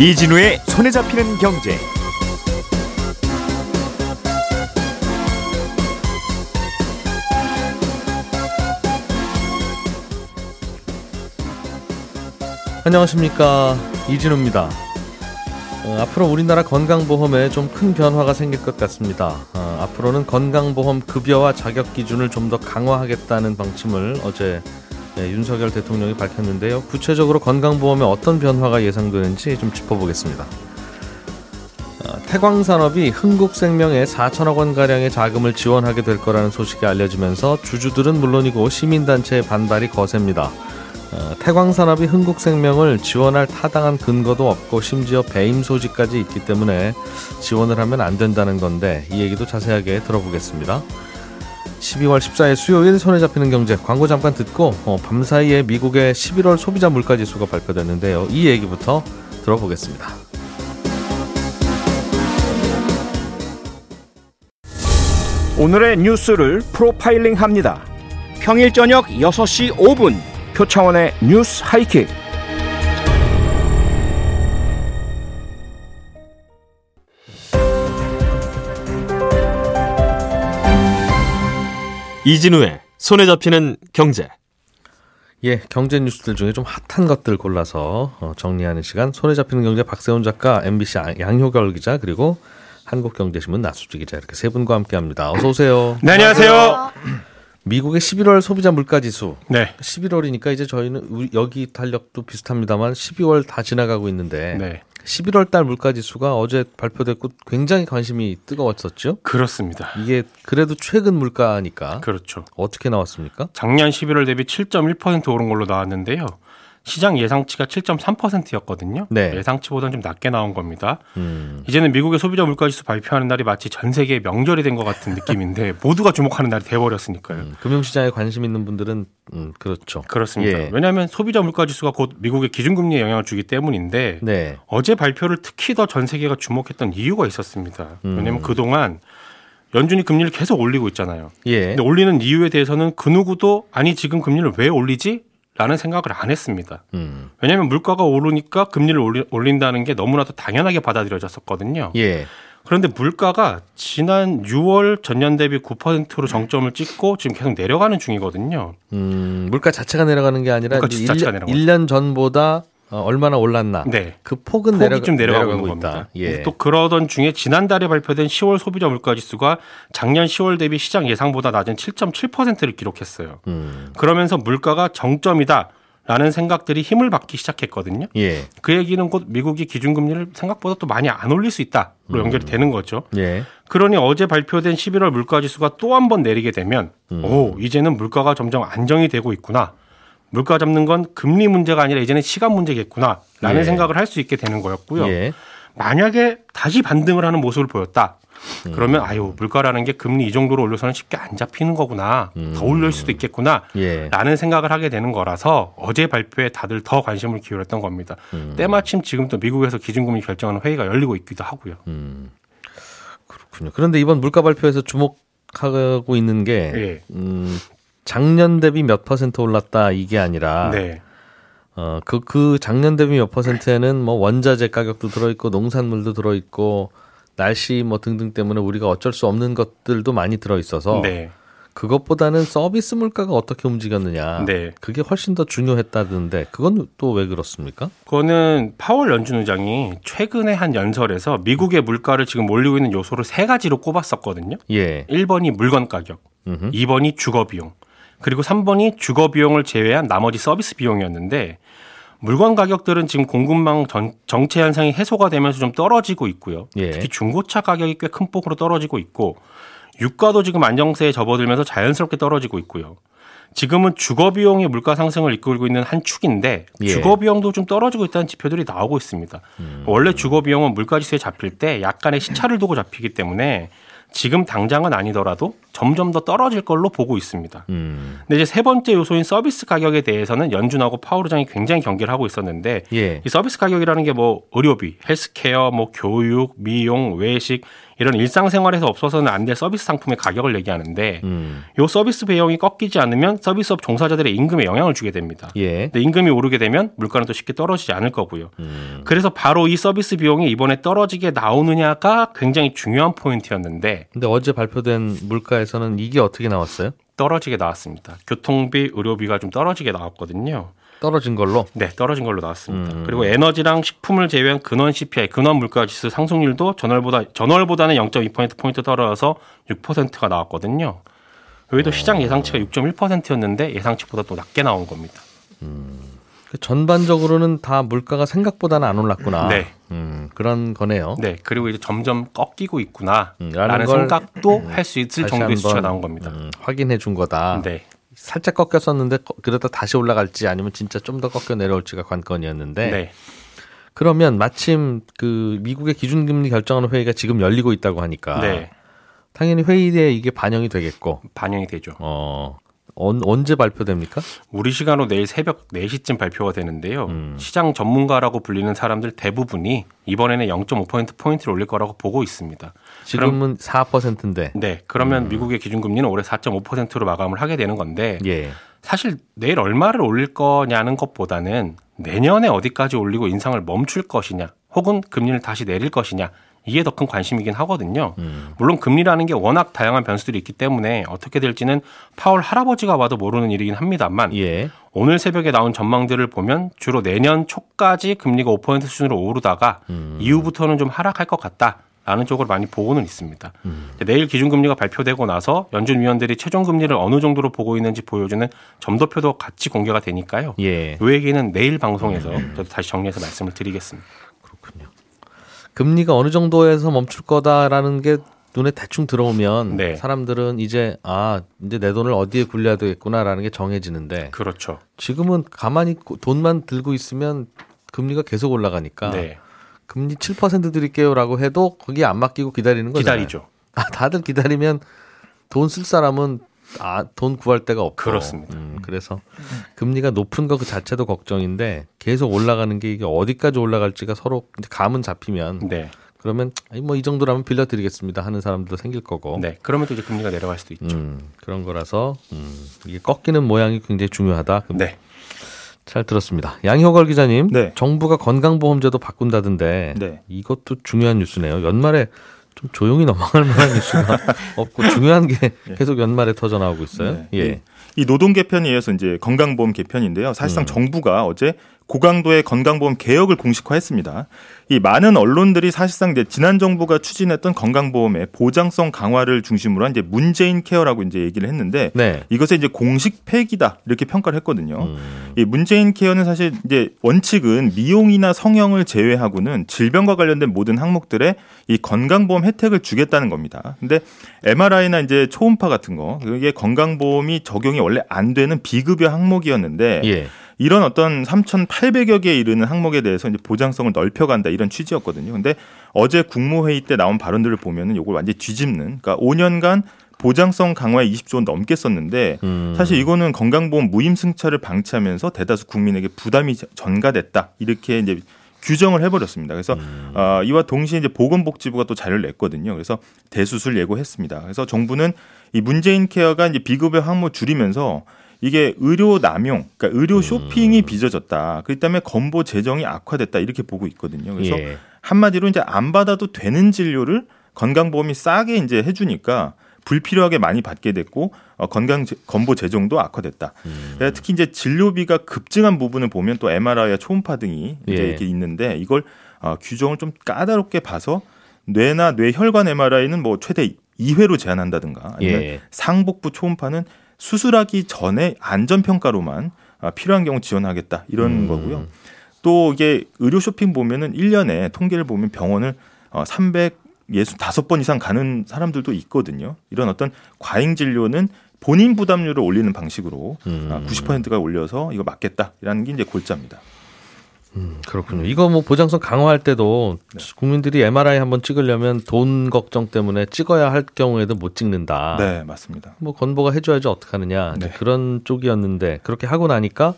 이진우의 손에 잡히는 경제. 안녕하십니까 이진우입니다. 어, 앞으로 우리나라 건강보험에 좀 큰 변화가 생길 것 같습니다. 어, 앞으로는 건강보험 급여와 자격 기준을 좀 더 강화하겠다는 방침을 어제 네, 윤석열 대통령이 밝혔는데요. 구체적으로 건강보험에 어떤 변화가 예상되는지 좀 짚어보겠습니다. 어, 태광산업이 흥국생명에 4천억 원 가량의 자금을 지원하게 될 거라는 소식이 알려지면서 주주들은 물론이고 시민단체의 반발이 거셉니다. 어, 태광산업이 흥국생명을 지원할 타당한 근거도 없고 심지어 배임 소지까지 있기 때문에 지원을 하면 안 된다는 건데 이 얘기도 자세하게 들어보겠습니다. 12월 14일 수요일 손에 잡히는 경제 광고 잠깐 듣고 어, 밤사이에 미국의 11월 소비자 물가지수가 발표됐는데요. 이 얘기부터 들어보겠습니다. 오늘의 뉴스를 프로파일링 합니다. 평일 저녁 6시 5분 표창원의 뉴스 하이킥. 이진우의 손에 잡히는 경제. 예, 경제 뉴스들 중에 좀 핫한 것들 골라서 어, 정리하는 시간. 손에 잡히는 경제 박세훈 작가, MBC 양효결 기자 그리고 한국경제신문 나수지 기자 이렇게 세 분과 함께합니다. 어서 오세요. 네, 안녕하세요. 미국의 11월 소비자 물가 지수. 네. 11월이니까 이제 저희는 여기 달력도 비슷합니다만 12월 다 지나가고 있는데 네. 11월 달 물가 지수가 어제 발표됐고 굉장히 관심이 뜨거웠었죠. 그렇습니다. 이게 그래도 최근 물가니까 그렇죠. 어떻게 나왔습니까? 작년 11월 대비 7.1% 오른 걸로 나왔는데요. 시장 예상치가 7.3%였거든요. 네. 예상치보다는 좀 낮게 나온 겁니다. 음. 이제는 미국의 소비자 물가지수 발표하는 날이 마치 전 세계의 명절이 된 것 같은 느낌인데 모두가 주목하는 날이 돼버렸으니까요. 음, 금융시장에 관심 있는 분들은 음, 그렇죠. 그렇습니다. 예. 왜냐하면 소비자 물가지수가 곧 미국의 기준금리에 영향을 주기 때문인데 네. 어제 발표를 특히 더 전 세계가 주목했던 이유가 있었습니다. 음. 왜냐하면 그동안 연준이 금리를 계속 올리고 있잖아요. 예. 근데 올리는 이유에 대해서는 그 누구도 아니 지금 금리를 왜 올리지? 라는 생각을 안 했습니다. 음. 왜냐하면 물가가 오르니까 금리를 올린다는 게 너무나도 당연하게 받아들여졌었거든요. 예. 그런데 물가가 지난 6월 전년 대비 9%로 정점을 찍고 지금 계속 내려가는 중이거든요. 음, 물가 자체가 내려가는 게 아니라 물가 자체가 1년, 내려가는 1년 전보다 어, 얼마나 올랐나. 네. 그 폭은 폭이 내려가, 좀 내려가고, 내려가고 있는. 겁니다. 예. 또 그러던 중에 지난달에 발표된 10월 소비자 물가 지수가 작년 10월 대비 시장 예상보다 낮은 7.7%를 기록했어요. 음. 그러면서 물가가 정점이다. 라는 생각들이 힘을 받기 시작했거든요. 예. 그 얘기는 곧 미국이 기준금리를 생각보다 또 많이 안 올릴 수 있다로 음. 연결이 되는 거죠. 예. 그러니 어제 발표된 11월 물가지수가 또 한 번 내리게 되면 음. 오 이제는 물가가 점점 안정이 되고 있구나. 물가 잡는 건 금리 문제가 아니라 이제는 시간 문제겠구나라는 예. 생각을 할 수 있게 되는 거였고요. 예. 만약에 다시 반등을 하는 모습을 보였다. 음. 그러면 아유 물가라는 게 금리 이 정도로 올려서는 쉽게 안 잡히는 거구나. 더 올릴 수도 있겠구나. 음. 예. 라는 생각을 하게 되는 거라서 어제 발표에 다들 더 관심을 기울였던 겁니다. 음. 때마침 지금 또 미국에서 기준금리 결정하는 회의가 열리고 있기도 하고요. 음. 그렇군요. 그런데 이번 물가 발표에서 주목하고 있는 게 예. 음, 작년 대비 몇 퍼센트 올랐다 이게 아니라 네. 어, 그, 그 작년 대비 몇 퍼센트에는 뭐 원자재 가격도 들어 있고 농산물도 들어 있고 날씨 뭐 등등 때문에 우리가 어쩔 수 없는 것들도 많이 들어 있어서 네. 그것보다는 서비스 물가가 어떻게 움직였느냐 네. 그게 훨씬 더 중요했다던데 그건 또 왜 그렇습니까? 그거는 파월 연준 의장이 최근에 한 연설에서 미국의 물가를 지금 올리고 있는 요소를 세 가지로 꼽았었거든요. 예. 1번이 물건 가격, 음흠. 2번이 주거 비용, 그리고 3번이 주거 비용을 제외한 나머지 서비스 비용이었는데 물건 가격들은 지금 공급망 전- 정체 현상이 해소가 되면서 좀 떨어지고 있고요. 예. 특히 중고차 가격이 꽤 큰 폭으로 떨어지고 있고 유가도 지금 안정세에 접어들면서 자연스럽게 떨어지고 있고요. 지금은 주거 비용이 물가 상승을 이끌고 있는 한 축인데 예. 주거 비용도 좀 떨어지고 있다는 지표들이 나오고 있습니다. 원래 주거 비용은 물가 지수에 잡힐 때 약간의 시차를 두고 잡히기 때문에 지금 당장은 아니더라도 점점 더 떨어질 걸로 보고 있습니다. 음. 근데 이제 세 번째 요소인 서비스 가격에 대해서는 연준하고 파월 의장이 굉장히 경계를 하고 있었는데 예. 이 서비스 가격이라는 게 뭐 의료비, 헬스케어, 뭐 교육, 미용, 외식 이런 일상생활에서 없어서는 안 될 서비스 상품의 가격을 얘기하는데 음. 요 서비스 비용이 꺾이지 않으면 서비스업 종사자들의 임금에 영향을 주게 됩니다. 예. 근데 임금이 오르게 되면 물가는 또 쉽게 떨어지지 않을 거고요. 음. 그래서 바로 이 서비스 비용이 이번에 떨어지게 나오느냐가 굉장히 중요한 포인트였는데 근데 어제 발표된 물가 에서는 이게 어떻게 나왔어요? 떨어지게 나왔습니다. 교통비, 의료비가 좀 떨어지게 나왔거든요. 떨어진 걸로. 네, 떨어진 걸로 나왔습니다. 음. 그리고 에너지랑 식품을 제외한 근원 CPI, 근원 물가 지수 상승률도 전월보다 전월보다는 0.2 포인트 포인트 떨어져서 6%가 나왔거든요. 여기도 시장 예상치가 6.1%였는데 예상치보다 또 낮게 나온 겁니다. 그 전반적으로는 다 물가가 생각보다는 안 올랐구나. 네. 음, 그런 거네요. 네, 그리고 이제 점점 꺾이고 있구나. 음, 라는 생각도 할 수 있을 정도의 수치가 나온 겁니다. 음, 확인해 준 거다. 네. 살짝 꺾였었는데 거- 그러다 다시 올라갈지 아니면 진짜 좀 더 꺾여 내려올지가 관건이었는데 네. 그러면 마침 그 미국의 기준금리 결정하는 회의가 지금 열리고 있다고 하니까 네. 당연히 회의에 이게 반영이 되겠고 반영이 되죠. 어 언, 언제 발표됩니까? 우리 시간으로 내일 새벽 4시쯤 발표가 되는데요. 음. 시장 전문가라고 불리는 사람들 대부분이 이번에는 0.5포인트 포인트를 올릴 거라고 보고 있습니다. 지금은 4%인데 네. 그러면 미국의 기준금리는 올해 4.5%로 마감을 하게 되는 건데 예. 사실 내일 얼마를 올릴 거냐는 것보다는 내년에 어디까지 올리고 인상을 멈출 것이냐 혹은 금리를 다시 내릴 것이냐 이게 더 큰 관심이긴 하거든요. 음. 물론 금리라는 게 워낙 다양한 변수들이 있기 때문에 어떻게 될지는 파월 할아버지가 와도 모르는 일이긴 합니다만 예. 오늘 새벽에 나온 전망들을 보면 주로 내년 초까지 금리가 5% 수준으로 오르다가 음. 이후부터는 좀 하락할 것 같다. 라는 쪽으로 많이 보고는 있습니다. 내일 기준금리가 발표되고 나서 연준 위원들이 최종 금리를 어느 정도로 보고 있는지 보여주는 점도표도 같이 공개가 되니까요. 예. 요 얘기는 내일 방송에서 저도 다시 정리해서 말씀을 드리겠습니다. 금리가 어느 정도에서 멈출 거다라는 게 눈에 대충 들어오면 네. 사람들은 이제 아 이제 내 돈을 어디에 굴려야 되겠구나라는 게 정해지는데 그렇죠. 지금은 가만히 고- 돈만 들고 있으면 금리가 계속 올라가니까 네. 금리 7% 드릴게요라고 해도 거기에 안 맡기고 기다리는 거잖아요. 기다리죠. 아, 다들 기다리면 돈 쓸 사람은 아, 돈 구할 데가 없고. 그렇습니다. 음, 그래서 금리가 높은 거 그 자체도 걱정인데 계속 올라가는 게 이게 어디까지 올라갈지가 서로 이제 감은 잡히면 네. 그러면 뭐 이 정도라면 빌려드리겠습니다 하는 사람들도 생길 거고. 네. 그러면 또 이제 금리가 내려갈 수도 있죠. 음, 그런 거라서 음, 이게 꺾이는 모양이 굉장히 중요하다. 네. 잘 들었습니다. 양효걸 기자님, 네. 정부가 건강보험제도 바꾼다던데 네. 이것도 중요한 뉴스네요. 연말에 좀 조용히 넘어갈 만한 뉴스가 없고 중요한 게 계속 연말에 터져 나오고 있어요. 네. 예. 이 노동 개편에 이어서 이제 건강보험 개편인데요. 사실상 음. 정부가 어제 고강도의 건강보험 개혁을 공식화했습니다. 이 많은 언론들이 사실상 이제 지난 정부가 추진했던 건강보험의 보장성 강화를 중심으로 한 이제 문재인 케어라고 이제 얘기를 했는데 네. 이것의 이제 공식 폐기다 이렇게 평가를 했거든요. 음. 이 문재인 케어는 사실 이제 원칙은 미용이나 성형을 제외하고는 질병과 관련된 모든 항목들에 이 건강보험 혜택을 주겠다는 겁니다. 근데 MRI나 이제 초음파 같은 거 그게 건강보험이 적용이 원래 안 되는 비급여 항목이었는데 예. 이런 어떤 3,800여 개에 이르는 항목에 대해서 이제 보장성을 넓혀간다 이런 취지였거든요. 근데 어제 국무회의 때 나온 발언들을 보면은 이걸 완전히 뒤집는 그러니까 5년간 보장성 강화에 20조 원 넘게 썼는데 음. 사실 이거는 건강보험 무임승차를 방치하면서 대다수 국민에게 부담이 전가됐다 이렇게 이제 규정을 해버렸습니다. 그래서 음. 어, 이와 동시에 이제 보건복지부가 또 자료를 냈거든요. 그래서 대수술 예고했습니다. 그래서 정부는 이 문재인 케어가 이제 비급여 항목 줄이면서 이게 의료 남용, 그러니까 의료 음. 쇼핑이 빚어졌다. 그렇기 때문에 건보 재정이 악화됐다 이렇게 보고 있거든요. 그래서 예. 한마디로 이제 안 받아도 되는 진료를 건강보험이 싸게 이제 해주니까 불필요하게 많이 받게 됐고 어, 건강 제- 건보 재정도 악화됐다. 음. 예, 특히 이제 진료비가 급증한 부분을 보면 또 MRI와 초음파 등이 이제 예. 이렇게 있는데 이걸 어, 규정을 좀 까다롭게 봐서 뇌나 뇌혈관 MRI는 뭐 최대 2회로 제한한다든가 아니면 예. 상복부 초음파는 수술하기 전에 안전 평가로만 아, 필요한 경우 지원하겠다 이런 음. 거고요. 또 이게 의료 쇼핑 보면은 1년에 통계를 보면 병원을 어, 365번 이상 가는 사람들도 있거든요. 이런 어떤 과잉 진료는 본인 부담률을 올리는 방식으로 음. 아, 90%가 올려서 이거 맞겠다라는 게 이제 골자입니다. 음, 그렇군요. 이거 뭐 보장성 강화할 때도 네. 국민들이 MRI 한번 찍으려면 돈 걱정 때문에 찍어야 할 경우에도 못 찍는다. 네, 맞습니다. 뭐 건보가 해줘야지 어떡하느냐 네. 그런 쪽이었는데 그렇게 하고 나니까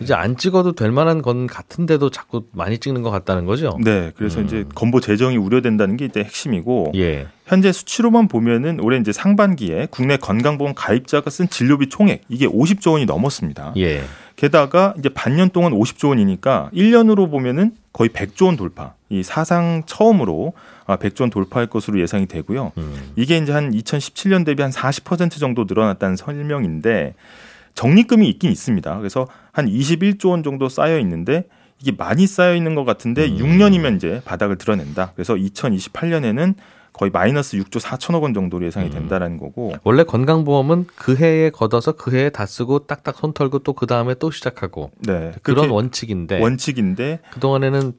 이제 안 찍어도 될 만한 건 같은데도 자꾸 많이 찍는 것 같다는 거죠. 네, 그래서 이제 건보 재정이 우려된다는 게 이제 핵심이고 예. 현재 수치로만 보면은 올해 이제 상반기에 국내 건강보험 가입자가 쓴 진료비 총액 이게 50조 원이 넘었습니다. 예. 게다가 이제 반년 동안 50조 원이니까 1년으로 보면은 거의 100조 원 돌파. 이 사상 처음으로 아, 100조 원 돌파할 것으로 예상이 되고요. 음. 이게 이제 한 2017년 대비 한 40% 정도 늘어났다는 설명인데 적립금이 있긴 있습니다. 그래서 한 21조 원 정도 쌓여 있는데 이게 많이 쌓여 있는 것 같은데 음. 6년이면 이제 바닥을 드러낸다. 그래서 2028년에는 거의 마이너스 6조 4천억 원 정도로 예상이 된다라는 거고 원래 건강보험은 그 해에 걷어서 그 해에 다 쓰고 딱딱 손 털고 또 그 다음에 또 시작하고 네, 그런 원칙인데 원칙인데 그 동안에는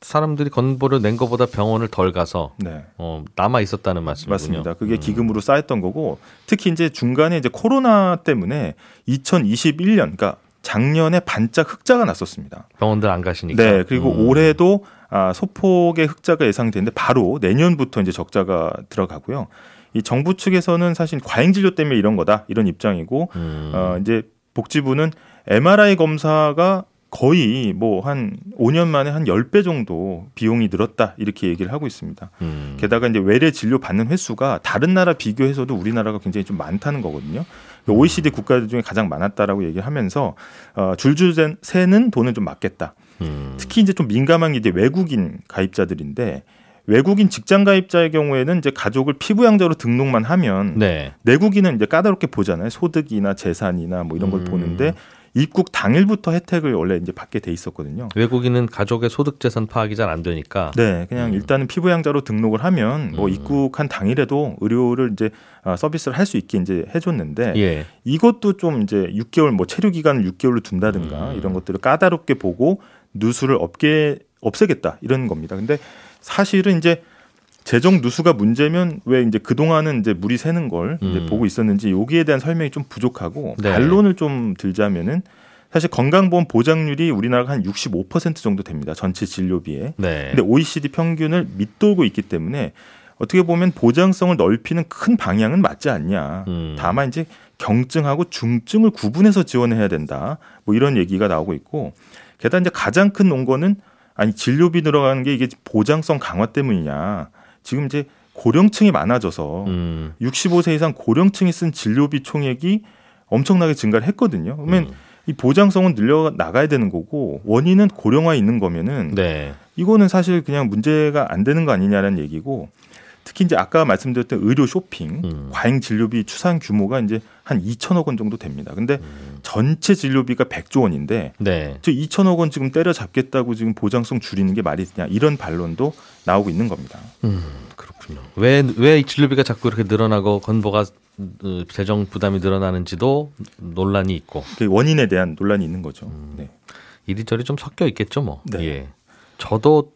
사람들이 건보를 낸 것보다 병원을 덜 가서 네. 어, 남아 있었다는 말씀이군요. 맞습니다. 그게 음. 기금으로 쌓였던 거고 특히 이제 중간에 이제 코로나 때문에 2021년 그러니까 작년에 반짝 흑자가 났었습니다. 병원들 안 가시니까. 네, 그리고 음. 올해도 아, 소폭의 흑자가 예상이 되는데 바로 내년부터 이제 적자가 들어가고요. 이 정부 측에서는 사실 과잉 진료 때문에 이런 거다 이런 입장이고 음. 어, 이제 복지부는 MRI 검사가 거의 뭐 한 5년 만에 한 10배 정도 비용이 늘었다 이렇게 얘기를 하고 있습니다. 음. 게다가 이제 외래 진료 받는 횟수가 다른 나라 비교해서도 우리나라가 굉장히 좀 많다는 거거든요. OECD 국가들 중에 가장 많았다라고 얘기를 하면서 어, 줄줄 새는 돈을 좀 맞겠다. 음. 특히 이제 좀 민감한 게 이제 외국인 가입자들인데 외국인 직장 가입자의 경우에는 이제 가족을 피부양자로 등록만 하면 네. 내국인은 이제 까다롭게 보잖아요. 소득이나 재산이나 뭐 이런 걸 음. 보는데 입국 당일부터 혜택을 원래 이제 받게 돼 있었거든요. 외국인은 가족의 소득 재산 파악이 잘 안 되니까. 네, 그냥 일단은 피부양자로 등록을 하면 뭐 음. 입국한 당일에도 의료를 이제 어, 서비스를 할 수 있게 이제 해줬는데 예. 이것도 좀 이제 6개월 뭐 체류 기간을 6개월로 둔다든가 음. 이런 것들을 까다롭게 보고 누수를 없게 없애겠다 이런 겁니다. 근데 사실은 이제 재정 누수가 문제면 왜 이제 그 동안은 이제 물이 새는 걸 음. 보고 있었는지 여기에 대한 설명이 좀 부족하고 네. 반론을 좀 들자면은 사실 건강보험 보장률이 우리나라가 한 65% 정도 됩니다. 전체 진료비에. 네. 근데 OECD 평균을 밑돌고 있기 때문에 어떻게 보면 보장성을 넓히는 큰 방향은 맞지 않냐. 음. 다만 이제 경증하고 중증을 구분해서 지원해야 된다. 뭐 이런 얘기가 나오고 있고 게다가 이제 가장 큰 논거는 아니 진료비 늘어가는 게 이게 보장성 강화 때문이냐. 지금 이제 고령층이 많아져서 음. 65세 이상 고령층이 쓴 진료비 총액이 엄청나게 증가를 했거든요. 그러면 음. 이 보장성은 늘려 나가야 되는 거고 원인은 고령화에 있는 거면은 네. 이거는 사실 그냥 문제가 안 되는 거 아니냐라는 얘기고 특히 이제 아까 말씀드렸던 의료 쇼핑 음. 과잉 진료비 추산 규모가 이제 한 2천억 원 정도 됩니다. 근데 음. 전체 진료비가 100조 원인데 네. 저 2천억 원 지금 때려잡겠다고 지금 보장성 줄이는 게 말이 되냐 이런 반론도 나오고 있는 겁니다. 음, 그렇군요. 왜, 왜 진료비가 자꾸 이렇게 늘어나고 건보가 어, 재정 부담이 늘어나는지도 논란이 있고 그 원인에 대한 논란이 있는 거죠. 네. 이리저리 좀 섞여 있겠죠, 뭐. 네. 예. 저도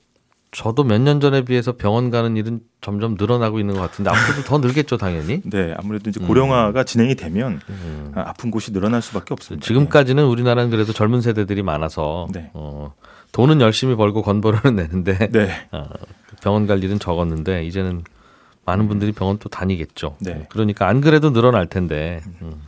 저도 몇 년 전에 비해서 병원 가는 일은 점점 늘어나고 있는 것 같은데 앞으로도 더 늘겠죠, 당연히. 네, 아무래도 이제 고령화가 진행이 되면 음. 아, 아픈 곳이 늘어날 수밖에 없습니다. 지금까지는 우리나라는 그래도 젊은 세대들이 많아서 네. 어, 돈은 열심히 벌고 건보료는 내는데 네. 어, 병원 갈 일은 적었는데 이제는 많은 분들이 병원 또 다니겠죠. 네. 그러니까 안 그래도 늘어날 텐데. 음.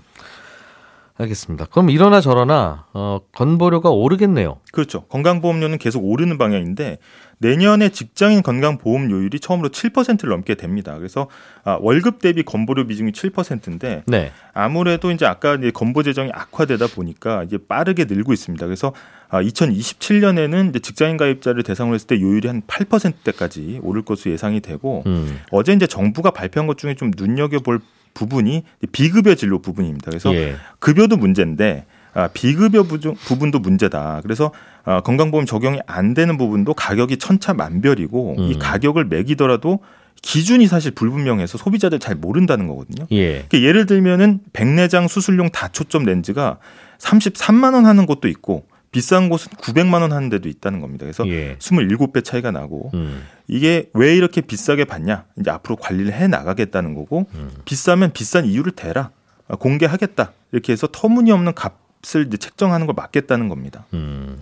알겠습니다. 그럼 이러나 저러나 어, 건보료가 오르겠네요. 그렇죠. 건강보험료는 계속 오르는 방향인데 내년에 직장인 건강보험료율이 처음으로 7%를 넘게 됩니다. 그래서 아, 월급 대비 건보료 비중이 7%인데 네. 아무래도 이제 아까 이제 건보 재정이 악화되다 보니까 이제 빠르게 늘고 있습니다. 그래서 아, 2027년에는 이제 직장인 가입자를 대상으로 했을 때 요율이 한 8%대까지 오를 것으로 예상이 되고 음. 어제 이제 정부가 발표한 것 중에 좀 눈여겨 볼 부분이 비급여 진료 부분입니다. 그래서 예. 급여도 문제인데 아, 비급여 부분, 부분도 문제다. 그래서 아, 건강보험 적용이 안 되는 부분도 가격이 천차만별이고 이 음. 가격을 가격을 매기더라도 기준이 사실 불분명해서 소비자들 잘 모른다는 거거든요. 예. 그러니까 예를 들면은 백내장 수술용 다초점 렌즈가 33만 원 하는 곳도 있고 비싼 곳은 900만 원 하는 데도 있다는 겁니다. 그래서 예. 27배 차이가 나고 음. 이게 왜 이렇게 비싸게 받냐? 이제 앞으로 관리를 해 나가겠다는 거고 음. 비싸면 비싼 이유를 대라 아, 공개하겠다 이렇게 해서 터무니없는 값을 이제 책정하는 걸 막겠다는 겁니다. 음.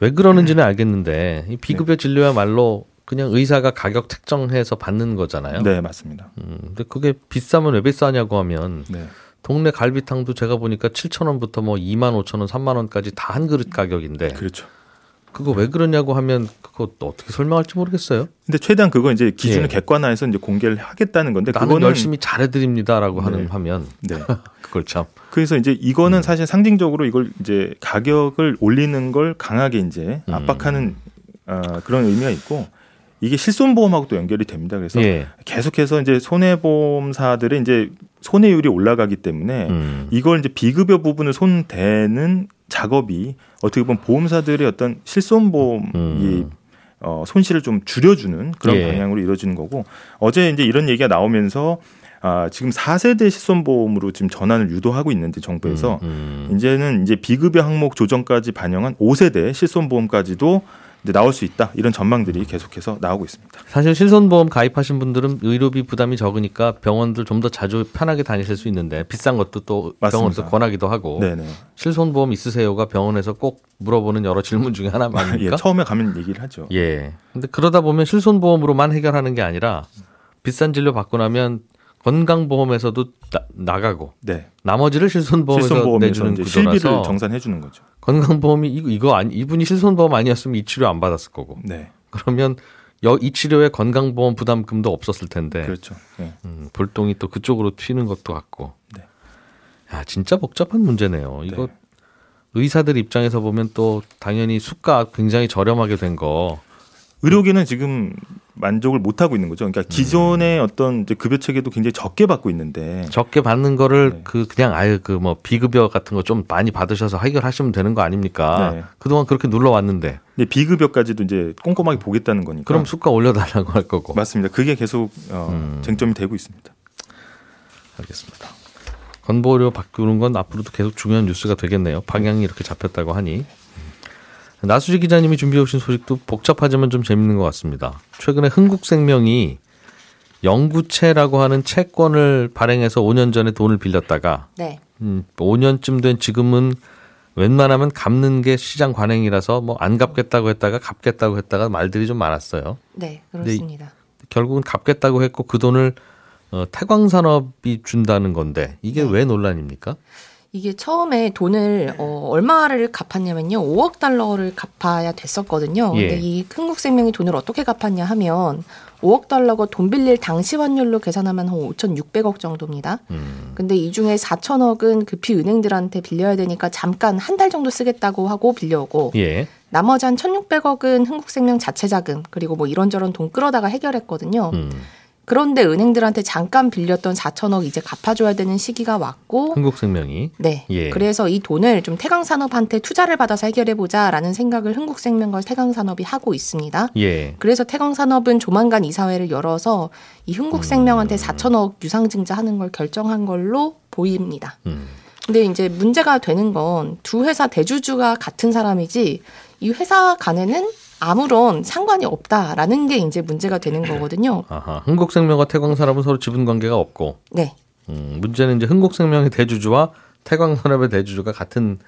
왜 그러는지는 알겠는데 이 비급여 진료야말로 그냥 의사가 가격 책정해서 받는 거잖아요. 네, 맞습니다. 음, 근데 그게 비싸면 왜 비싸냐고 하면 네. 동네 갈비탕도 제가 보니까 7천 원부터 뭐 2만 5천 원, 3만 원까지 다 한 그릇 가격인데 그렇죠. 그거 왜 그러냐고 하면 그거 어떻게 설명할지 모르겠어요. 근데 최대한 그거 이제 기준을 예. 객관화해서 이제 공개를 하겠다는 건데 그거는 열심히 잘해드립니다라고 하는 네. 하면 네. 그걸 참 그래서 이제 음. 이거는 사실 상징적으로 이걸 이제 가격을 올리는 걸 강하게 이제 음. 압박하는 어, 그런 의미가 있고 이게 실손보험하고 또 연결이 됩니다. 그래서 예. 계속해서 이제 손해보험사들의 이제 손해율이 올라가기 때문에 음. 이걸 이제 비급여 부분을 손대는 작업이 어떻게 보면 보험사들의 어떤 실손보험이 음. 어, 손실을 좀 줄여주는 그런 예. 방향으로 이루어지는 거고 어제 이제 이런 얘기가 나오면서 아, 지금 4세대 실손보험으로 지금 전환을 유도하고 있는데 정부에서 음. 이제는 이제 비급여 항목 조정까지 반영한 5세대 실손보험까지도 나올 수 있다 이런 전망들이 계속해서 나오고 있습니다. 사실 실손보험 가입하신 분들은 의료비 부담이 적으니까 병원들 좀 더 자주 편하게 다니실 수 있는데 비싼 것도 또. 병원에서 권하기도 하고 네네. 실손보험 있으세요가 병원에서 꼭 물어보는 여러 질문 중에 하나 예, 아닙니까? 처음에 가면 얘기를 하죠. 예. 근데 그러다 보면 실손보험으로만 해결하는 게 아니라 비싼 진료 받고 나면 건강보험에서도 나, 가고 네. 나머지를 실손보험에서 실손보험에서 내주는 이제 실비를 구조라서 정산해 주는 거죠. 건강보험이 이거, 이거 아니, 이분이 실손보험 아니었으면 이 치료 안 받았을 거고 네. 그러면 여, 이 치료에 건강보험 부담금도 없었을 텐데 그렇죠. 네. 음, 볼동이 또 그쪽으로 튀는 것도 같고. 네. 야, 진짜 복잡한 문제네요. 이거 네. 의사들 입장에서 보면 또 당연히 수가 굉장히 저렴하게 된 거. 의료계는 지금 만족을 못 하고 있는 거죠. 그러니까 음. 기존의 어떤 이제 급여 체계도 굉장히 적게 받고 있는데 적게 받는 거를 네. 그 그냥 아예 그 뭐 비급여 같은 거 좀 많이 받으셔서 해결하시면 되는 거 아닙니까? 네. 그동안 그렇게 눌러 왔는데 근데 비급여까지도 이제 꼼꼼하게 보겠다는 거니까. 그럼 수가 올려달라고 할 거고. 맞습니다. 그게 계속 어, 음. 쟁점이 되고 있습니다. 알겠습니다. 건보료 바꾸는 건 앞으로도 계속 중요한 뉴스가 되겠네요. 방향이 이렇게 잡혔다고 하니. 나수지 기자님이 준비해 오신 소식도 복잡하지만 좀 재밌는 것 같습니다. 최근에 흥국생명이 영구채라고 하는 채권을 발행해서 5년 전에 돈을 빌렸다가 네. 음, 5년쯤 된 지금은 웬만하면 갚는 게 시장 관행이라서 뭐 안 갚겠다고 했다가 갚겠다고 했다가 말들이 좀 많았어요. 네, 그렇습니다. 결국은 갚겠다고 했고 그 돈을 어, 태광산업이 준다는 건데 이게 네. 왜 논란입니까? 이게 처음에 돈을 어, 얼마를 갚았냐면요. 5억 달러를 갚아야 됐었거든요. 근데 예. 이 흥국생명이 돈을 어떻게 갚았냐 하면 5억 달러가 돈 빌릴 당시 환율로 계산하면 한 5,600억 정도입니다. 음, 근데 이 중에 4천억은 급히 은행들한테 빌려야 되니까 잠깐 한 달 정도 쓰겠다고 하고 빌려오고 예. 나머지 한 1,600억은 흥국생명 자체 자금 그리고 뭐 이런저런 돈 끌어다가 해결했거든요. 음. 그런데 은행들한테 잠깐 빌렸던 4천억 이제 갚아줘야 되는 시기가 왔고 흥국생명이 네. 예. 그래서 이 돈을 좀 태광산업한테 투자를 받아서 해결해보자라는 생각을 흥국생명과 태광산업이 하고 있습니다. 예. 그래서 태광산업은 조만간 이사회를 열어서 이 흥국생명한테 4천억 유상증자 하는 걸 결정한 걸로 보입니다. 음. 근데 이제 문제가 되는 건 두 회사 대주주가 같은 사람이지 이 회사 간에는 아무런 상관이 없다라는 게 이제 문제가 되는 거거든요. 아하. 흥국생명과 태광산업은 서로 지분 관계가 없고 네. 음, 문제는 이제 흥국생명의 대주주와 태광산업의 대주주가 같은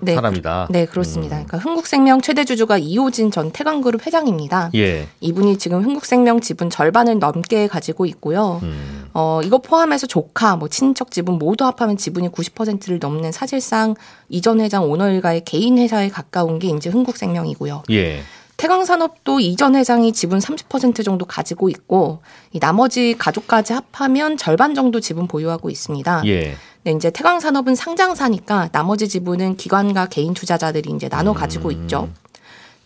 네. 사람이다. 네, 그렇습니다. 그러니까 흥국생명 최대 주주가 이호진 전 태광그룹 회장입니다. 예. 이분이 지금 흥국생명 지분 절반을 넘게 가지고 있고요. 음. 어, 이거 포함해서 조카, 뭐 친척 지분 모두 합하면 지분이 90%를 넘는 사실상 이전 회장 오너 일가의 개인 회사에 가까운 게 이제 흥국생명이고요. 예. 태광산업도 이전 회장이 지분 30% 정도 가지고 있고 이 나머지 가족까지 합하면 절반 정도 지분 보유하고 있습니다. 예. 네, 이제 태광산업은 상장사니까 나머지 지분은 기관과 개인 투자자들이 이제 나눠 가지고 있죠.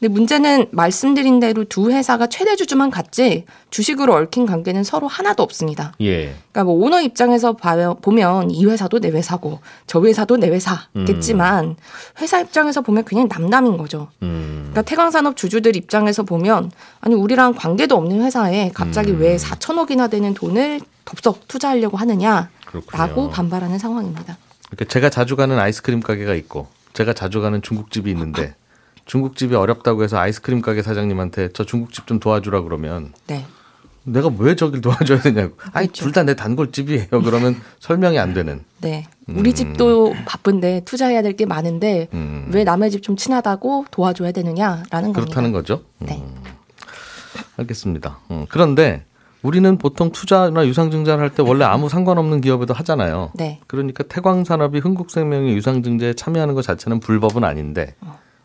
근데 문제는 말씀드린 대로 두 회사가 최대 주주만 같지 주식으로 얽힌 관계는 서로 하나도 없습니다. 예. 그러니까 뭐 오너 입장에서 봐요- 보면 이 회사도 내 회사고 저 회사도 내 회사겠지만 회사 입장에서 보면 그냥 남남인 거죠. 음. 그러니까 태광산업 주주들 입장에서 보면 아니 우리랑 관계도 없는 회사에 갑자기 음. 왜 4천억이나 되는 돈을 덥석 투자하려고 하느냐라고 그렇군요. 반발하는 상황입니다. 그러니까 제가 자주 가는 아이스크림 가게가 있고 제가 자주 가는 중국집이 있는데 중국집이 어렵다고 해서 아이스크림 가게 사장님한테 저 중국집 좀 도와주라 그러면 네. 내가 왜 저길 도와줘야 되냐고. 아니 그렇죠. 둘다 내 단골집이에요. 그러면 설명이 안 되는. 네. 우리 집도 바쁜데 투자해야 될 게 많은데 음. 왜 남의 집 좀 친하다고 도와줘야 되느냐라는 그렇다는 겁니다. 거죠. 네. 음. 알겠습니다. 음, 그런데 우리는 보통 투자나 유상증자를 할 때 원래 아무 상관없는 기업에도 하잖아요. 네. 그러니까 태광산업이 흥국생명의 유상증자에 참여하는 것 자체는 불법은 아닌데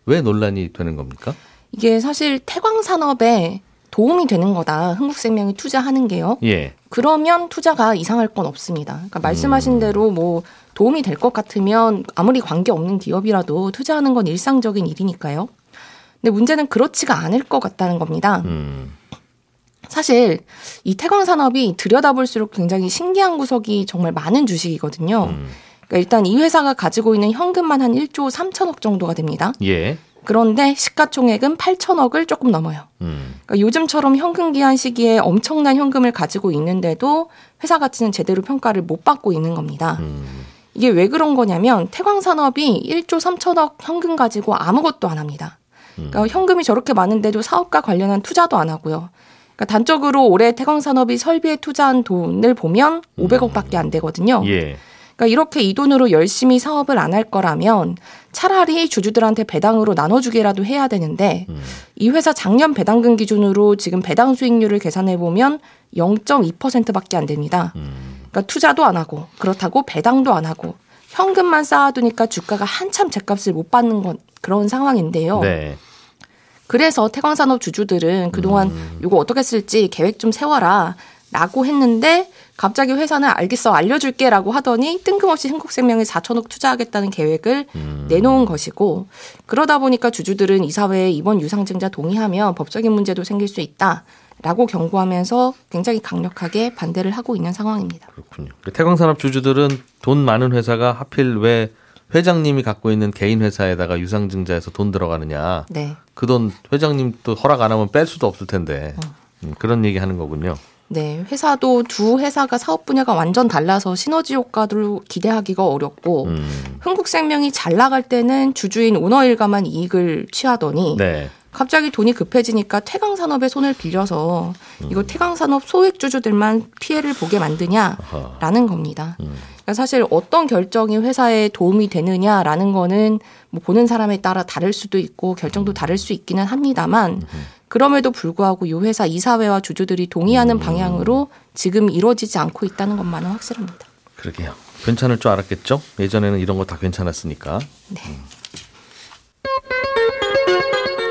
왜 논란이 되는 겁니까? 이게 사실 태광 산업에 도움이 되는 거다. 흥국생명이 투자하는 게요. 예. 그러면 투자가 이상할 건 없습니다. 그러니까 말씀하신 대로 뭐 도움이 될 것 같으면 아무리 관계 없는 기업이라도 투자하는 건 일상적인 일이니까요. 근데 문제는 그렇지가 않을 것 같다는 겁니다. 음. 사실 이 태광 산업이 들여다볼수록 굉장히 신기한 구석이 정말 많은 주식이거든요. 음. 그러니까 일단 이 회사가 가지고 있는 현금만 한 1조 3천억 정도가 됩니다. 예. 그런데 시가총액은 8천억을 조금 넘어요. 음. 그러니까 요즘처럼 현금 기한 시기에 엄청난 현금을 가지고 있는데도 회사 가치는 제대로 평가를 못 받고 있는 겁니다. 음. 이게 왜 그런 거냐면 태광 산업이 1조 3천억 현금 가지고 아무것도 안 합니다. 그러니까 현금이 저렇게 많은데도 사업과 관련한 투자도 안 하고요. 그러니까 단적으로 올해 태광 산업이 설비에 투자한 돈을 보면 500억밖에 안 되거든요. 예. 그러니까 이렇게 이 돈으로 열심히 사업을 안 할 거라면 차라리 주주들한테 배당으로 나눠주기라도 해야 되는데 이 회사 작년 배당금 기준으로 지금 배당 수익률을 계산해 보면 0.2%밖에 안 됩니다. 그러니까 투자도 안 하고 그렇다고 배당도 안 하고 현금만 쌓아두니까 주가가 한참 제값을 못 받는 건 그런 상황인데요. 네. 그래서 태광산업 주주들은 그동안 음. 이거 어떻게 쓸지 계획 좀 세워라. 라고 했는데 갑자기 회사는 알겠어 알려줄게 라고 하더니 뜬금없이 흥국생명에 4천억 투자하겠다는 계획을 음. 내놓은 것이고 그러다 보니까 주주들은 이사회에 이번 유상증자 동의하면 법적인 문제도 생길 수 있다 라고 경고하면서 굉장히 강력하게 반대를 하고 있는 상황입니다. 그렇군요. 태광산업 주주들은 돈 많은 회사가 하필 왜 회장님이 갖고 있는 개인 회사에다가 유상증자해서 돈 들어가느냐. 네. 그 돈 회장님 또 허락 안 하면 뺄 수도 없을 텐데 음, 그런 얘기 하는 거군요. 네, 회사도 두 회사가 사업 분야가 완전 달라서 시너지 효과를 기대하기가 어렵고 음, 흥국생명이 잘 나갈 때는 주주인 오너 일가만 이익을 취하더니 네. 갑자기 돈이 급해지니까 태광산업의 손을 빌려서 이거 태광산업 소액 주주들만 피해를 보게 만드냐라는 겁니다. 그러니까 사실 어떤 결정이 회사에 도움이 되느냐라는 거는 뭐 보는 사람에 따라 다를 수도 있고 결정도 다를 수 있기는 합니다만 그럼에도 불구하고 이 회사 이사회와 주주들이 동의하는 방향으로 지금 이루어지지 않고 있다는 것만은 확실합니다. 그러게요. 괜찮을 줄 알았겠죠? 예전에는 이런 거 다 괜찮았으니까. 네.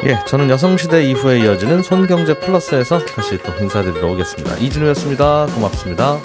예, 저는 여성시대 이후에 이어지는 손경제 플러스에서 다시 또 인사드리러 오겠습니다. 이진우였습니다. 고맙습니다.